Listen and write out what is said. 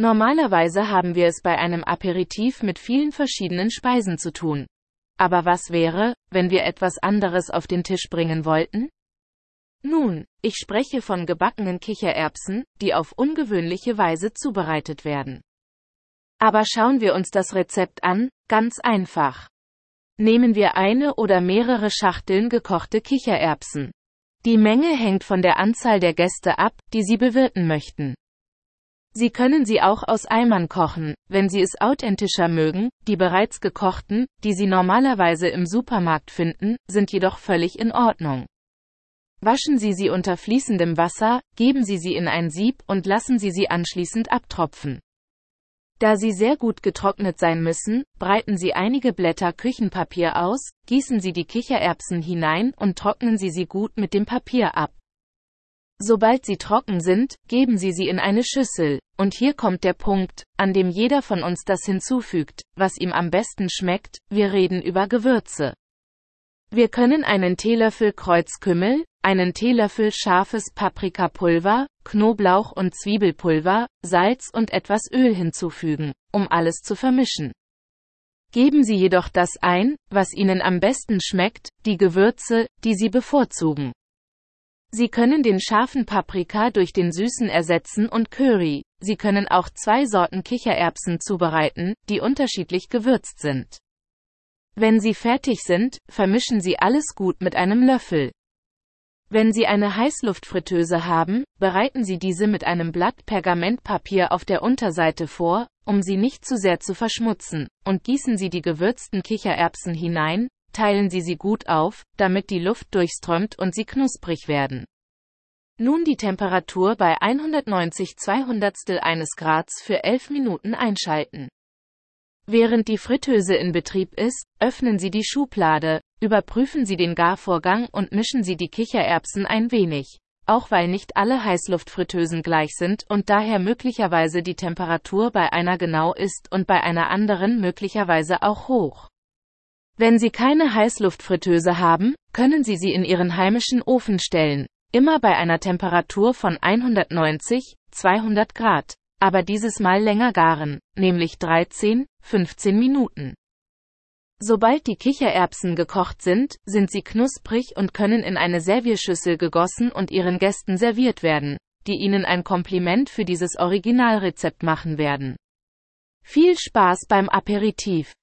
Normalerweise haben wir es bei einem Aperitif mit vielen verschiedenen Speisen zu tun. Aber was wäre, wenn wir etwas anderes auf den Tisch bringen wollten? Nun, ich spreche von gebackenen Kichererbsen, die auf ungewöhnliche Weise zubereitet werden. Aber schauen wir uns das Rezept an, ganz einfach. Nehmen wir eine oder mehrere Schachteln gekochte Kichererbsen. Die Menge hängt von der Anzahl der Gäste ab, die Sie bewirten möchten. Sie können sie auch aus Eimern kochen, wenn Sie es authentischer mögen, die bereits gekochten, die Sie normalerweise im Supermarkt finden, sind jedoch völlig in Ordnung. Waschen Sie sie unter fließendem Wasser, geben Sie sie in ein Sieb und lassen Sie sie anschließend abtropfen. Da sie sehr gut getrocknet sein müssen, breiten Sie einige Blätter Küchenpapier aus, gießen Sie die Kichererbsen hinein und trocknen Sie sie gut mit dem Papier ab. Sobald sie trocken sind, geben Sie sie in eine Schüssel, und hier kommt der Punkt, an dem jeder von uns das hinzufügt, was ihm am besten schmeckt, wir reden über Gewürze. Wir können einen Teelöffel Kreuzkümmel, einen Teelöffel scharfes Paprikapulver, Knoblauch und Zwiebelpulver, Salz und etwas Öl hinzufügen, um alles zu vermischen. Geben Sie jedoch das ein, was Ihnen am besten schmeckt, die Gewürze, die Sie bevorzugen. Sie können den scharfen Paprika durch den süßen ersetzen und Curry. Sie können auch zwei Sorten Kichererbsen zubereiten, die unterschiedlich gewürzt sind. Wenn sie fertig sind, vermischen Sie alles gut mit einem Löffel. Wenn Sie eine Heißluftfritteuse haben, bereiten Sie diese mit einem Blatt Pergamentpapier auf der Unterseite vor, um sie nicht zu sehr zu verschmutzen, und gießen Sie die gewürzten Kichererbsen hinein, teilen Sie sie gut auf, damit die Luft durchströmt und sie knusprig werden. Nun die Temperatur bei 190 200 eines Grads für 11 Minuten einschalten. Während die Fritteuse in Betrieb ist, öffnen Sie die Schublade, überprüfen Sie den Garvorgang und mischen Sie die Kichererbsen ein wenig. Auch weil nicht alle Heißluftfritteusen gleich sind und daher möglicherweise die Temperatur bei einer genau ist und bei einer anderen möglicherweise auch hoch. Wenn Sie keine Heißluftfritteuse haben, können Sie sie in Ihren heimischen Ofen stellen, immer bei einer Temperatur von 190, 200 Grad aber dieses Mal länger garen, nämlich 13, 15 Minuten. Sobald die Kichererbsen gekocht sind, sind sie knusprig und können in eine Servierschüssel gegossen und ihren Gästen serviert werden, die ihnen ein Kompliment für dieses Originalrezept machen werden. Viel Spaß beim Aperitif!